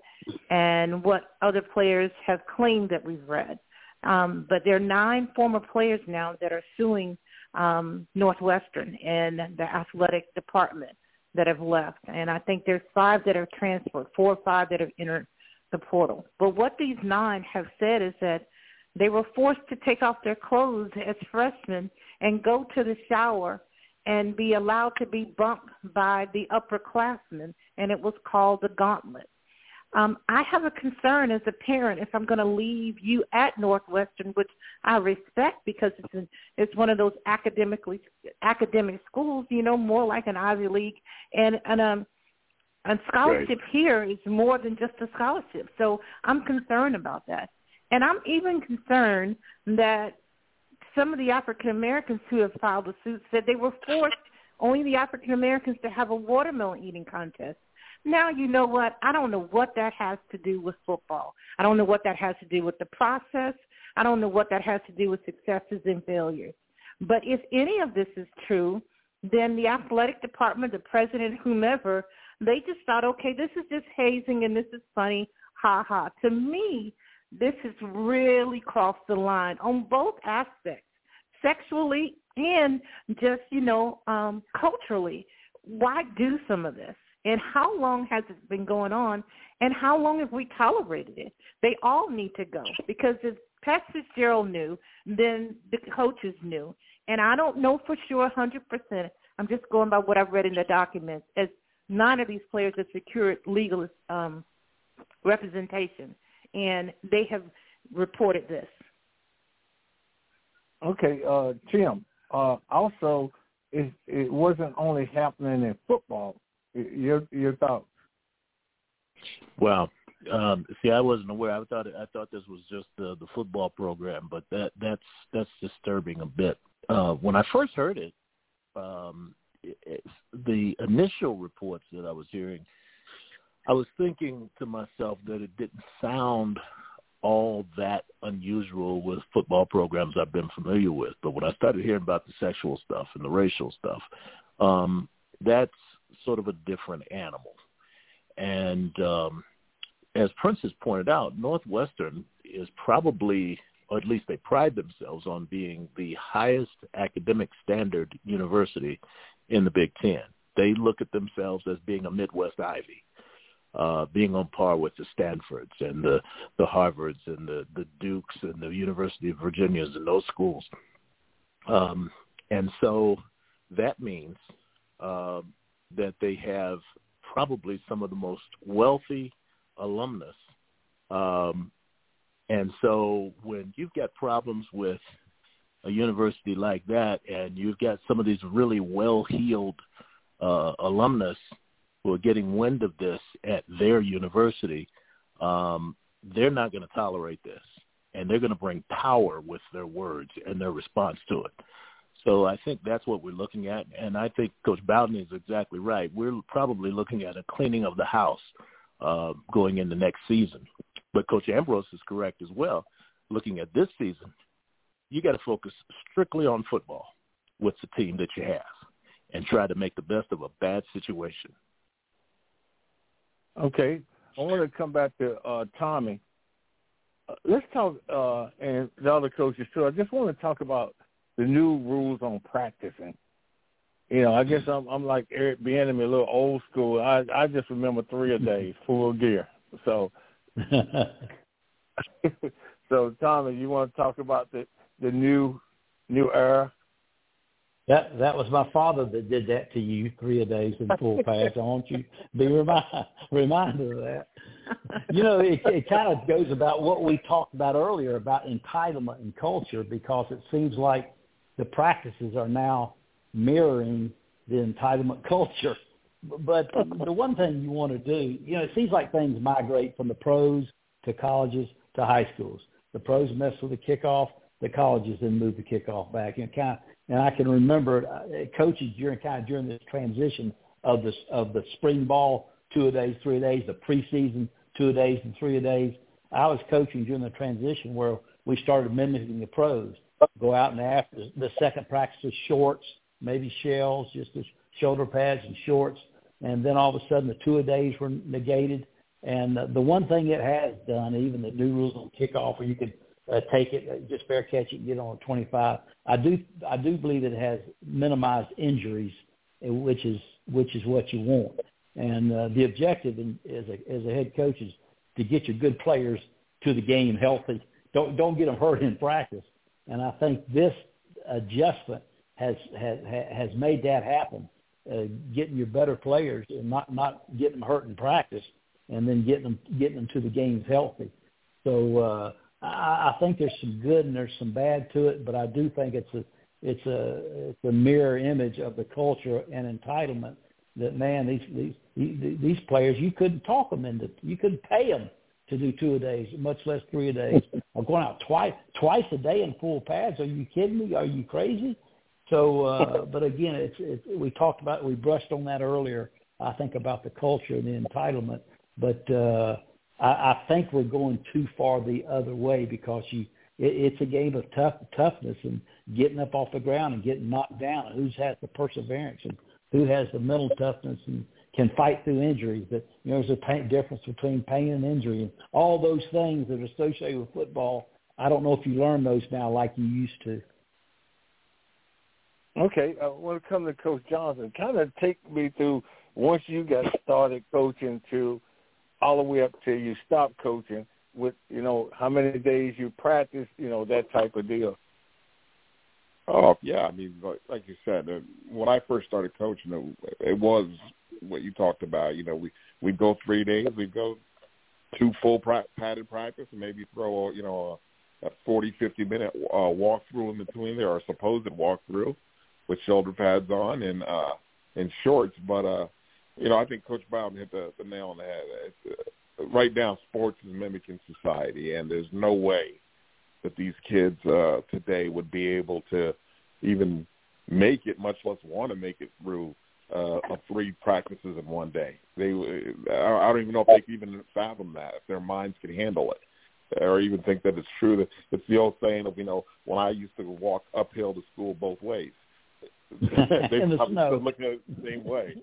and what other players have claimed that we've read. Um, but there are nine former players now that are suing um, Northwestern and the athletic department that have left. And I think there's five that have transferred, four or five that have entered the portal. But what these nine have said is that they were forced to take off their clothes as freshmen and go to the shower and be allowed to be bumped by the upperclassmen, and it was called the gauntlet. um, I have a concern as a parent if I'm going to leave you at Northwestern, which I respect because it's an, it's one of those academically academic schools, you know, more like an Ivy League, and and um, and scholarship right. here is more than just a scholarship. So I'm concerned about that, and I'm even concerned that some of the African Americans who have filed a suit said they were forced only the African Americans to have a watermelon eating contest. Now you know what? I don't know what that has to do with football. I don't know what that has to do with the process. I don't know what that has to do with successes and failures. But if any of this is true, then the athletic department, the president, whomever, they just thought, okay, this is just hazing and this is funny, ha ha. To me, this has really crossed the line on both aspects, sexually and just, you know, um, culturally. Why do some of this? And how long has it been going on? And how long have we tolerated it? They all need to go because if Pat Fitzgerald knew, then the coaches knew. And I don't know for sure 100%. I'm just going by what I've read in the documents. As none of these players have secured legal um, representation, and they have reported this. Okay, uh, Tim. Uh, also, it, it wasn't only happening in football. Your your thoughts? Well, um, see, I wasn't aware. I thought I thought this was just the the football program, but that that's that's disturbing a bit. Uh, when I first heard it, um, it, the initial reports that I was hearing, I was thinking to myself that it didn't sound all that unusual with football programs I've been familiar with. But when I started hearing about the sexual stuff and the racial stuff, um, that's sort of a different animal. And um, as Prince has pointed out, Northwestern is probably, or at least they pride themselves on being the highest academic standard university in the Big Ten. They look at themselves as being a Midwest Ivy, uh, being on par with the Stanfords and the, the Harvards and the, the Dukes and the University of Virginias and those schools. Um, and so that means uh, that they have probably some of the most wealthy alumnus. Um, and so when you've got problems with a university like that and you've got some of these really well-heeled uh, alumnus who are getting wind of this at their university, um, they're not going to tolerate this. And they're going to bring power with their words and their response to it. So I think that's what we're looking at, and I think Coach Bowden is exactly right. We're probably looking at a cleaning of the house uh, going into next season. But Coach Ambrose is correct as well. Looking at this season, you got to focus strictly on football with the team that you have, and try to make the best of a bad situation. Okay, I want to come back to uh, Tommy. Uh, let's talk, uh, and the other coaches too. I just want to talk about the new rules on practicing. You know, I guess I'm I'm like Eric Bieniemy, a little old school. I I just remember three a day, full gear. So, so Tommy, you want to talk about the the new new era? That that was my father that did that to you, three a days in full pads. I want you to be remind, reminded of that. You know, it, it kind of goes about what we talked about earlier about entitlement and culture because it seems like the practices are now mirroring the entitlement culture. But the one thing you want to do, you know, it seems like things migrate from the pros to colleges to high schools. The pros mess with the kickoff, the colleges then move the kickoff back. And kind of, and I can remember uh, coaches during kind of during this transition of the of the spring ball two a days, three a days, the preseason two a days and three a days. I was coaching during the transition where we started mimicking the pros go out and after the second practice is shorts, maybe shells, just the shoulder pads and shorts, and then all of a sudden the two a days were negated. And the one thing it has done, even the new rules on kickoff, where you could uh, take it, uh, just fair catch it, get on a 25. I do, I do believe it has minimized injuries, uh, which is which is what you want. And uh, the objective in, as a as a head coach is to get your good players to the game healthy. Don't don't get them hurt in practice. And I think this adjustment has has has made that happen. Uh, getting your better players and not not getting them hurt in practice and then getting them getting them to the games healthy. So uh, I, I think there's some good and there's some bad to it, but I do think it's a it's a it's a mirror image of the culture and entitlement that man these these these players you couldn't talk them into you couldn't pay them to do two a days, much less three a days. I'm going out twice twice a day in full pads. Are you kidding me? Are you crazy? So, uh, but again, it's, it's we talked about we brushed on that earlier. I think about the culture and the entitlement, but uh, I, I think we're going too far the other way because you it, it's a game of tough toughness and getting up off the ground and getting knocked down. Who's has the perseverance and who has the mental toughness and can fight through injuries. That you know, there's a pain, difference between pain and injury, and all those things that are associated with football. I don't know if you learn those now like you used to. Okay, uh, when it comes to Coach Johnson, kind of take me through once you got started coaching to all the way up till you stopped coaching. With you know how many days you practice, you know that type of deal. Oh yeah, I mean, like you said, uh, when I first started coaching, it, it was what you talked about. You know, we we'd go three days, we'd go two full pra- padded practice, and maybe throw a you know a, a forty fifty minute uh, walkthrough in between there, or supposed walkthrough with shoulder pads on and uh, and shorts. But uh, you know, I think Coach Bowden hit the, the nail on the head. It's, uh, right now, sports is mimicking society, and there's no way that these kids uh, today would be able to even make it, much less want to make it through uh, three practices in one day. They, I don't even know if they can even fathom that, if their minds can handle it, or even think that it's true. That it's the old saying of you know when I used to walk uphill to school both ways. they In the probably snow. still looking at it the same way.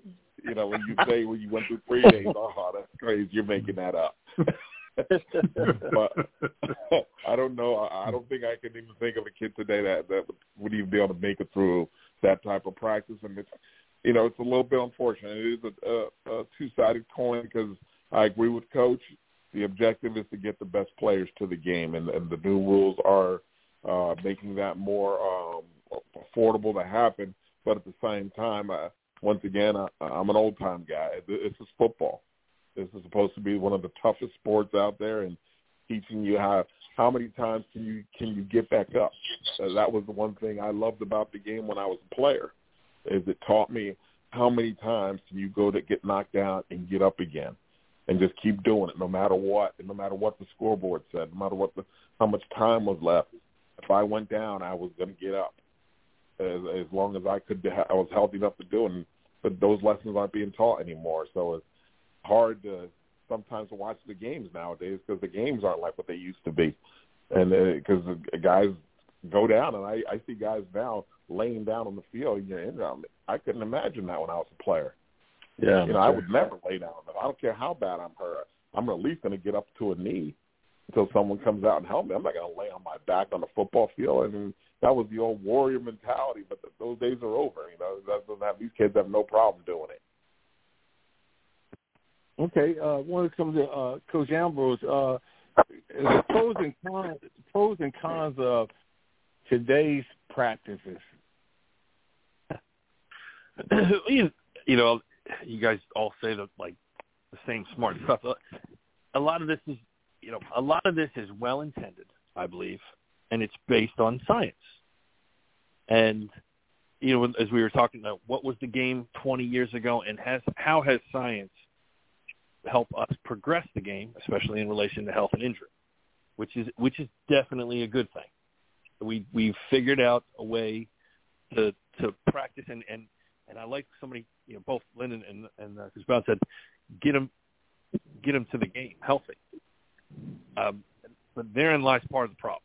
You know, when you say when you went through three days, oh, that's crazy. You're making that up. but I don't know. I I don't think I can even think of a kid today that that would, even be able to make it through that type of practice. And it's, you know, it's a little bit unfortunate. It is a, a, a two-sided coin because I agree with Coach. The objective is to get the best players to the game, and, and the new rules are uh, making that more um, affordable to happen. But at the same time, uh, once again, I, I'm an old-time guy. This is football. This is supposed to be one of the toughest sports out there, and teaching you how how many times can you can you get back up. Uh, that was the one thing I loved about the game when I was a player, is it taught me how many times can you go to get knocked down and get up again, and just keep doing it no matter what, and no matter what the scoreboard said, no matter what the how much time was left. If I went down, I was going to get up as as long as I could. I was healthy enough to do it. And, but those lessons aren't being taught anymore, so it's hard to sometimes watch the games nowadays because the games aren't like what they used to be, and because uh, guys go down, and I, I see guys now laying down on the field. You know, I couldn't imagine that when I was a player. Yeah, you know, I would never lay down. I don't care how bad I'm hurt. I'm at least going to get up to a knee until someone comes out and help me. I'm not going to lay on my back on the football field. And that was the old warrior mentality, but th- those days are over. You know, that doesn't have these kids have no problem doing it. Okay, uh, when it comes to uh, Coach Ambrose, uh, pros and cons, pros and cons of today's practices. you, you know, you guys all say the like the same smart stuff. A lot of this is, you know, a lot of this is well intended, I believe, and it's based on science. And you know, as we were talking about, what was the game 20 years ago, and has how has science help us progress the game, especially in relation to health and injury, which is which is definitely a good thing. We we've figured out a way to to practice and and and I like somebody you know both Lyndon and and uh, Bowden said get them get them to the game healthy. Um, but therein lies part of the problem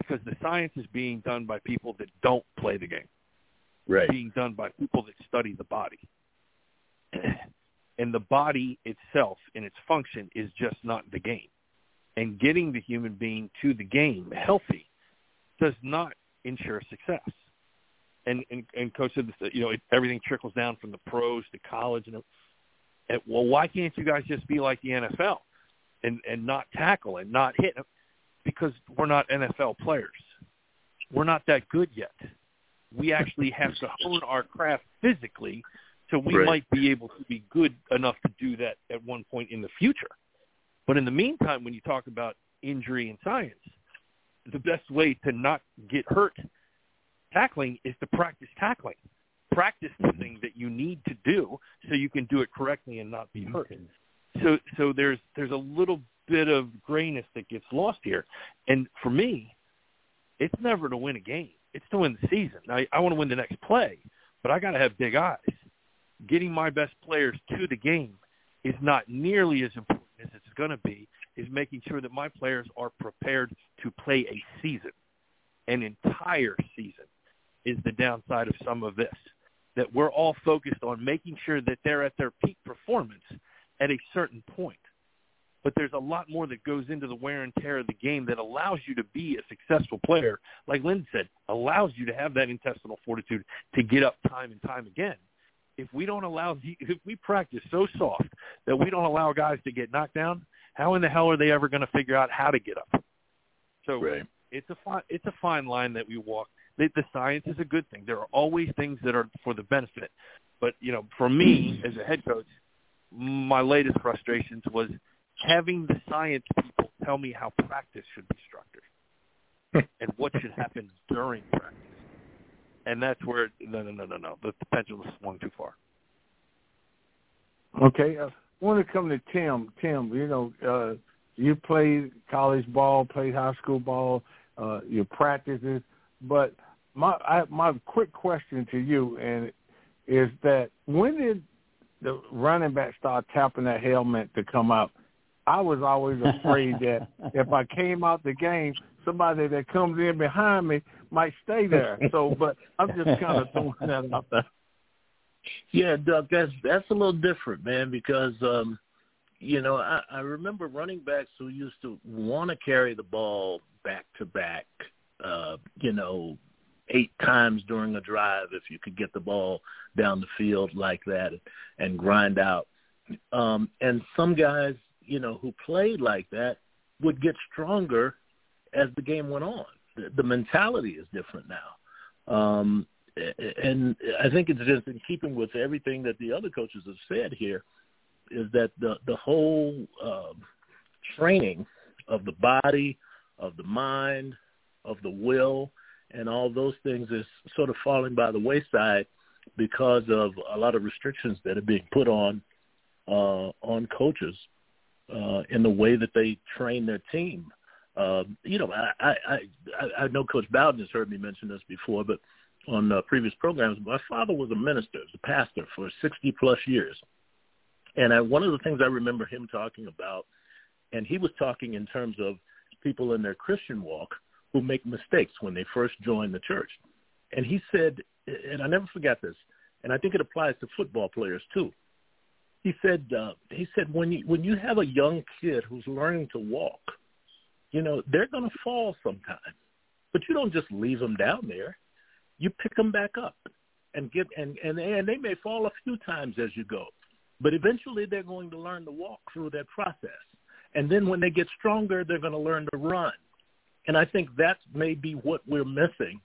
because the science is being done by people that don't play the game. right. Being done by people that study the body. and the body itself in its function is just not the game. And getting the human being to the game healthy does not ensure success. And and, and coach said, this, you know, it, everything trickles down from the pros to college, and, and well, why can't you guys just be like the NFL and and not tackle and not hit? Because we're not NFL players. We're not that good yet. We actually have to hone our craft physically So we Right. might be able to be good enough to do that at one point in the future. But in the meantime, when you talk about injury and science, the best way to not get hurt tackling is to practice tackling. Practice the thing that you need to do so you can do it correctly and not be hurt. So so there's there's a little bit of grayness that gets lost here. And for me, it's never to win a game. It's to win the season. I, I want to win the next play, but I got to have big eyes. Getting my best players to the game is not nearly as important as it's going to be. Is making sure that my players are prepared to play a season, an entire season, is the downside of some of this. That we're all focused on making sure that they're at their peak performance at a certain point but there's a lot more that goes into the wear and tear of the game that allows you to be a successful player. Like Lynn said, allows you to have that intestinal fortitude to get up time and time again. If we don't allow, if we practice so soft that we don't allow guys to get knocked down, how in the hell are they ever going to figure out how to get up? So Right. it's a fine, it's a fine line that we walk. The, the science is a good thing. There are always things that are for the benefit. But you know, for me as a head coach, my latest frustrations was having the science people tell me how practice should be structured and what should happen during practice. And that's where no no no no no the, the pendulum swung too far. Okay, uh, I want to come to Tim. Tim, you know, uh, you played college ball, played high school ball, uh, your practices, but my I, my quick question to you and is that when did the running back start tapping that helmet to come out? I was always afraid that if I came out the game, somebody that comes in behind me might stay there. So, but I'm just kind of throwing that out there. Yeah, Duck, that's that's a little different, man, because um you know, I, I remember running backs who used to want to carry the ball back to back, uh, you know, eight times during a drive if you could get the ball down the field like that and grind out. Um, and some guys, you know, who played like that would get stronger as the game went on. The, the mentality is different now. Um, and I think it's just in keeping with everything that the other coaches have said here is that the the whole uh, training of the body, of the mind, of the will, and all those things is sort of falling by the wayside because of a lot of restrictions that are being put on uh, on coaches uh, in the way that they train their team. Uh, you know, I, I I I know Coach Bowden has heard me mention this before, but on uh, previous programs, my father was a minister, was a pastor for 60 plus years. And I, one of the things I remember him talking about, and he was talking in terms of people in their Christian walk who make mistakes when they first join the church. And he said, and I never forgot this, and I think it applies to football players too. He said, uh, he said when you when you have a young kid who's learning to walk, you know they're going to fall sometime, but you don't just leave them down there. You pick them back up, and give and and and they may fall a few times as you go, but eventually they're going to learn to walk through that process. And then when they get stronger, they're going to learn to run. And I think that may be what we're missing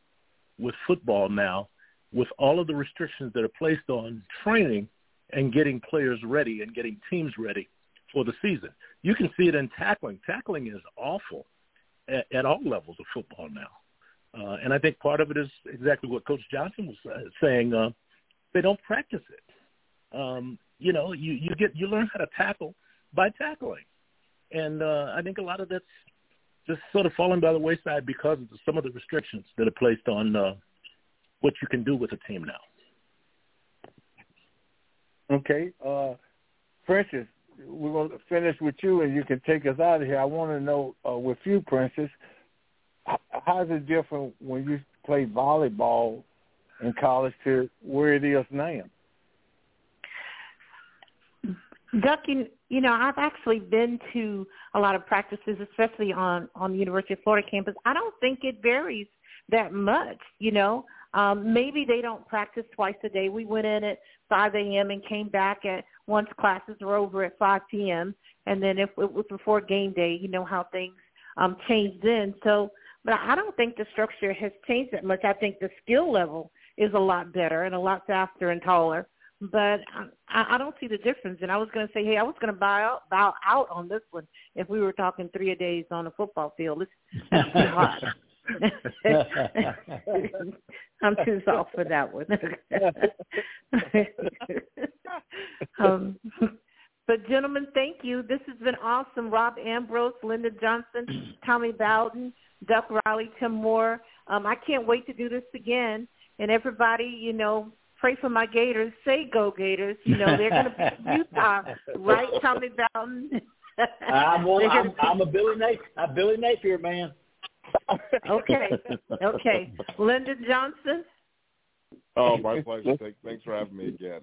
with football now, with all of the restrictions that are placed on training and getting players ready and getting teams ready for the season. You can see it in tackling. Tackling is awful at, at all levels of football now. Uh, and I think part of it is exactly what Coach Johnson was uh, saying. Uh, they don't practice it. Um, you know, you, you get you learn how to tackle by tackling, and uh, I think a lot of that's just sort of fallen by the wayside because of some of the restrictions that are placed on uh, what you can do with a team now. Okay, uh, Princess, we're going to finish with you, and you can take us out of here. I want to know uh, with you, Princess, how's it different when you play volleyball in college to where it is now? Duck, you, you know, I've actually been to a lot of practices, especially on on the University of Florida campus. I don't think it varies that much. You know, um, maybe they don't practice twice a day. We went in at 5 a.m. and came back at once classes were over at 5 p.m. And then if it was before game day, you know how things um, changed then. So, but I don't think the structure has changed that much. I think the skill level is a lot better and a lot faster and taller but I, I don't see the difference. And I was going to say, hey, I was going to out, bow out on this one if we were talking three a days on a football field. It's, it's too hot. I'm too soft for that one. um, but gentlemen, thank you. This has been awesome. Rob Ambrose, Lyndon Johnson, Tommy Bowden, Duck Riley, Tim Moore. Um, I can't wait to do this again. And everybody, you know, pray for my Gators. Say go Gators. You know, they're going to beat Utah, right, Tommy Bowden? I'm, one, I'm, I'm a Billy Napier, a Billy Napier man. Okay, okay. Lyndon Johnson. Oh, my pleasure. Thanks for having me again.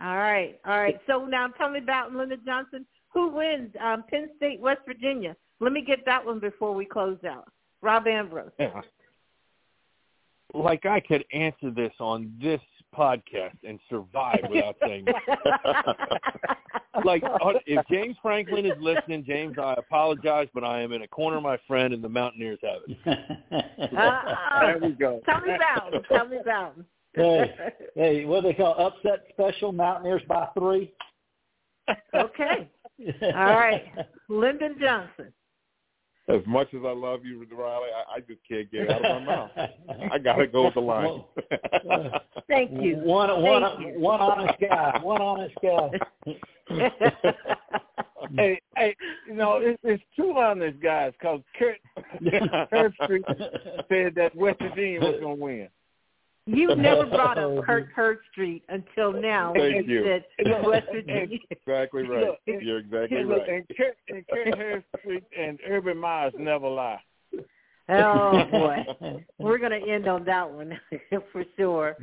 All right, all right. So now tell me about Lyndon Johnson. Who wins? Um, Penn State, West Virginia. Let me get that one before we close out. Rob Ambrose. Yeah. Like I could answer this on this podcast and survive without saying like uh, if James Franklin is listening, James, I apologize, but I am in a corner, my friend, and the Mountaineers have it. Uh, there we go. Tell me about. Tell me about. hey, hey, what do they call upset special? Mountaineers by three. Okay. All right, Lyndon Johnson as much as I love you, Riley, I, I just can't get it out of my mouth. I gotta go with the line. Thank you. One Thank one you. one honest guy. One honest guy. hey, hey, you know, it's, it's two honest guys because Kirk Herbstreit said that West Virginia was going to win. You've never brought up Kirk Herbstreit until now. Thank you. Said West Virginia. Exactly right. You're exactly right. And Kurt, and Kirk Herbstreit and Urban Myers never lie. Oh boy, we're going to end on that one for sure.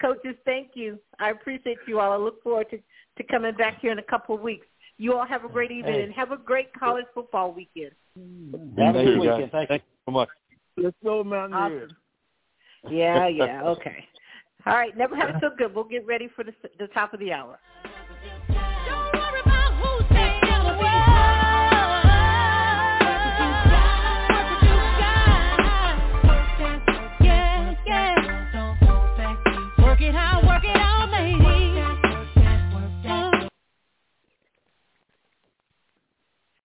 Coaches, thank you. I appreciate you all. I look forward to to coming back here in a couple of weeks. You all have a great evening Hey. and have a great college football weekend. Have a Thank good you, weekend. guys. Thank you. Thank you so much. Let's go Mountaineers. Awesome. Yeah, yeah, okay. All right, never had it so good. We'll get ready for the the top of the hour.